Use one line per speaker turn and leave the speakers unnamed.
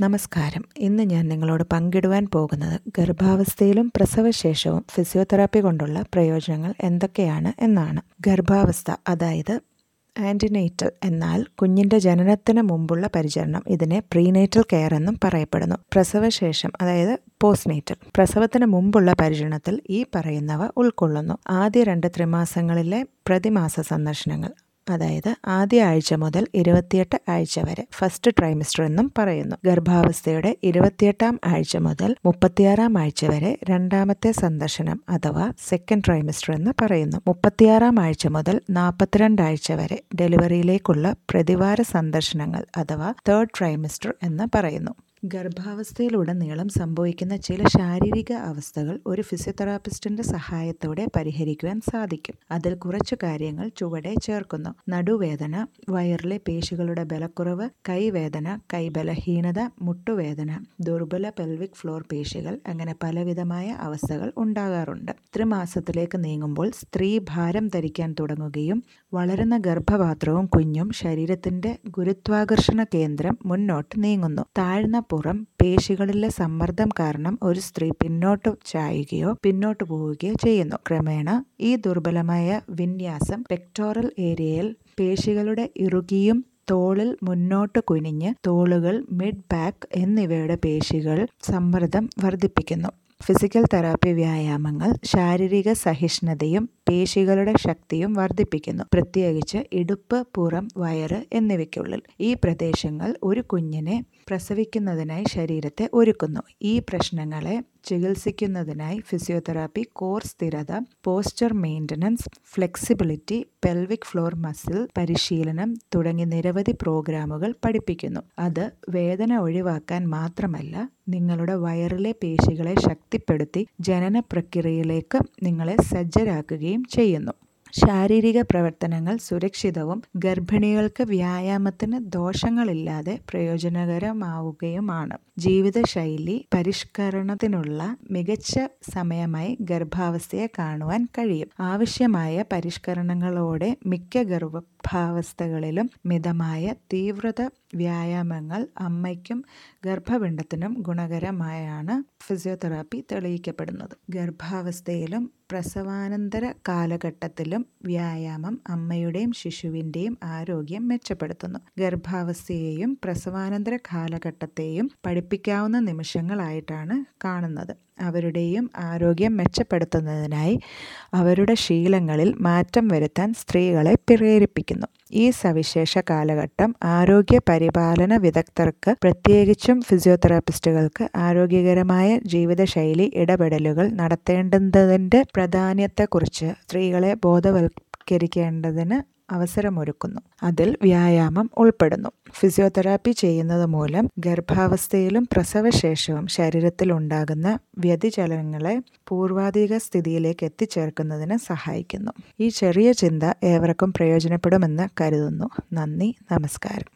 നമസ്കാരം. ഇന്ന് ഞാൻ നിങ്ങളോട് പങ്കിടുവാൻ പോകുന്നത് ഗർഭാവസ്ഥയിലും പ്രസവശേഷവും ഫിസിയോതെറാപ്പി കൊണ്ടുള്ള പ്രയോജനങ്ങൾ എന്തൊക്കെയാണ് എന്നാണ്. ഗർഭാവസ്ഥ അതായത് ആന്റിനേറ്റൽ എന്നാൽ കുഞ്ഞിന്റെ ജനനത്തിന് മുമ്പുള്ള പരിചരണം ഇതിനെ പ്രീനേറ്റൽ കെയർ എന്നും പറയപ്പെടുന്നു. പ്രസവശേഷം അതായത് പോസ്റ്റ്നേറ്റൽ പ്രസവത്തിന് മുമ്പുള്ള പരിചരണത്തിൽ ഈ പറയുന്നവ ഉൾക്കൊള്ളുന്നു. ആദ്യ രണ്ട് ത്രിമാസങ്ങളിലെ പ്രതിമാസ സന്ദർശനങ്ങൾ അതായത് ആദ്യ ആഴ്ച മുതൽ ഇരുപത്തിയെട്ട് ആഴ്ച വരെ ഫസ്റ്റ് ട്രൈമിസ്റ്റർ എന്നും പറയുന്നു. ഗർഭാവസ്ഥയുടെ ഇരുപത്തിയെട്ടാം ആഴ്ച മുതൽ മുപ്പത്തിയാറാം ആഴ്ച വരെ രണ്ടാമത്തെ സന്ദർശനം അഥവാ സെക്കൻഡ് ട്രൈമിസ്റ്റർ എന്ന് പറയുന്നു. മുപ്പത്തിയാറാം ആഴ്ച മുതൽ നാൽപ്പത്തിരണ്ട് ആഴ്ച വരെ ഡെലിവറിയിലേക്കുള്ള പ്രതിവാര സന്ദർശനങ്ങൾ അഥവാ തേർഡ് ട്രൈമിസ്റ്റർ എന്ന് പറയുന്നു. ഗർഭാവസ്ഥയിലുടനീളം സംഭവിക്കുന്ന ചില ശാരീരിക അവസ്ഥകൾ ഒരു ഫിസിയോതെറാപ്പിസ്റ്റിന്റെ സഹായത്തോടെ പരിഹരിക്കുവാൻ സാധിക്കും. അതിൽ കുറച്ചു കാര്യങ്ങൾ ചുവടെ ചേർക്കുന്നു. നടുവേദന വയറിലെ പേശികളുടെ ബലക്കുറവ് കൈവേദന കൈബലഹീനത മുട്ടുവേദന ദുർബല പെൽവിക് ഫ്ലോർ പേശികൾ അങ്ങനെ പലവിധമായ അവസ്ഥകൾ ഉണ്ടാകാറുണ്ട്. ത്രിമാസത്തിലേക്ക് നീങ്ങുമ്പോൾ സ്ത്രീ ഭാരം ധരിക്കാൻ തുടങ്ങുകയും വളരുന്ന ഗർഭപാത്രവും കുഞ്ഞും ശരീരത്തിന്റെ ഗുരുത്വാകർഷണ കേന്ദ്രം മുന്നോട്ട് നീങ്ങുന്നു. താഴ്ന്ന പുറം പേശികളിലെ സമ്മർദ്ദം കാരണം ഒരു സ്ത്രീ പിന്നോട്ട് ചായുകയോ പിന്നോട്ട് പോവുകയോ ചെയ്യുന്നു. ക്രമേണ ഈ ദുർബലമായ വിന്യാസം പെക്ടോറൽ ഏരിയയിൽ പേശികളുടെ ഇറുകിയും തോളിൽ മുന്നോട്ട് കുനിഞ്ഞ് തോളുകൾ മിഡ് ബാക്ക് എന്നിവയുടെ പേശികൾ സമ്മർദ്ദം വർദ്ധിപ്പിക്കുന്നു. ഫിസിക്കൽ തെറാപ്പി വ്യായാമങ്ങൾ ശാരീരിക സഹിഷ്ണുതയും പേശികളുടെ ശക്തിയും വർദ്ധിപ്പിക്കുന്നു. പ്രത്യേകിച്ച് ഇടുപ്പ് പുറം വയറ് എന്നിവയ്ക്കുള്ളിൽ ഈ പ്രദേശങ്ങൾ ഒരു കുഞ്ഞിനെ പ്രസവിക്കുന്നതിനായി ശരീരത്തെ ഒരുക്കുന്നു. ഈ പ്രശ്നങ്ങളെ ചികിത്സിക്കുന്നതിനായി ഫിസിയോതെറാപ്പി കോർ സ്ഥിരത posture maintenance flexibility pelvic floor muscle പരിശീലനം തുടങ്ങി നിരവധി പ്രോഗ്രാമുകൾ പഠിപ്പിക്കുന്നു. അത് വേദന ഒഴിവാക്കാൻ മാത്രമല്ല നിങ്ങളുടെ വയറിലെ പേശികളെ ശക്തിപ്പെടുത്തി ജനന പ്രക്രിയയിലേക്ക് നിങ്ങളെ സജ്ജരാക്കുകയും ചെയ്യുന്നു. ശാരീരിക പ്രവർത്തനങ്ങൾ സുരക്ഷിതവും ഗർഭിണികൾക്ക് വ്യായാമത്തിന് ദോഷങ്ങളില്ലാതെ പ്രയോജനകരമാവുകയുമാണ്. ജീവിതശൈലി പരിഷ്കരണത്തിനുള്ള മികച്ച സമയമായി ഗർഭാവസ്ഥയെ കാണുവാൻ കഴിയും. ആവശ്യമായ പരിഷ്കരണങ്ങളോടെ മിക്ക ഗർഭാവസ്ഥകളിലും മിതമായ തീവ്രത വ്യായാമങ്ങൾ അമ്മയ്ക്കും ഗർഭപിണ്ഡത്തിനും ഗുണകരമായാണ് ഫിസിയോതെറാപ്പി തെളിയിക്കപ്പെടുന്നത്. ഗർഭാവസ്ഥയിലും പ്രസവാനന്തര കാലഘട്ടത്തിലും വ്യായാമം അമ്മയുടെയും ശിശുവിന്റെയും ആരോഗ്യം മെച്ചപ്പെടുത്തുന്നു. ഗർഭാവസ്ഥയെയും പ്രസവാനന്തര കാലഘട്ടത്തെയും പഠിപ്പിക്കാവുന്ന നിമിഷങ്ങളായിട്ടാണ് കാണുന്നത്. അവരുടെയും ആരോഗ്യം മെച്ചപ്പെടുത്തുന്നതിനായി അവരുടെ ശീലങ്ങളിൽ മാറ്റം വരുത്താൻ സ്ത്രീകളെ പ്രേരിപ്പിക്കുന്നു. ഈ സവിശേഷ കാലഘട്ടം ആരോഗ്യ പരിപാലന വിദഗ്ധർക്ക് പ്രത്യേകിച്ചും ഫിസിയോതെറാപ്പിസ്റ്റുകൾക്ക് ആരോഗ്യകരമായ ജീവിതശൈലി ഇടപെടലുകൾ നടത്തേണ്ടതിന്റെ പ്രാധാന്യത്തെക്കുറിച്ച് സ്ത്രീകളെ ബോധവൽക്കരിക്കേണ്ടതിന് അവസരമൊരുക്കുന്നു. അതിൽ വ്യായാമം ഉൾപ്പെടുന്നു. ഫിസിയോതെറാപ്പി ചെയ്യുന്നത് മൂലം ഗർഭാവസ്ഥയിലും പ്രസവശേഷവും ശരീരത്തിൽ ഉണ്ടാകുന്ന വ്യതിചലനങ്ങളെ പൂർവാധിക സ്ഥിതിയിലേക്ക് എത്തിച്ചേർക്കുന്നതിന് സഹായിക്കുന്നു. ഈ ചെറിയ ചിന്ത ഏവർക്കും പ്രയോജനപ്പെടുമെന്ന് കരുതുന്നു. നന്ദി. നമസ്കാരം.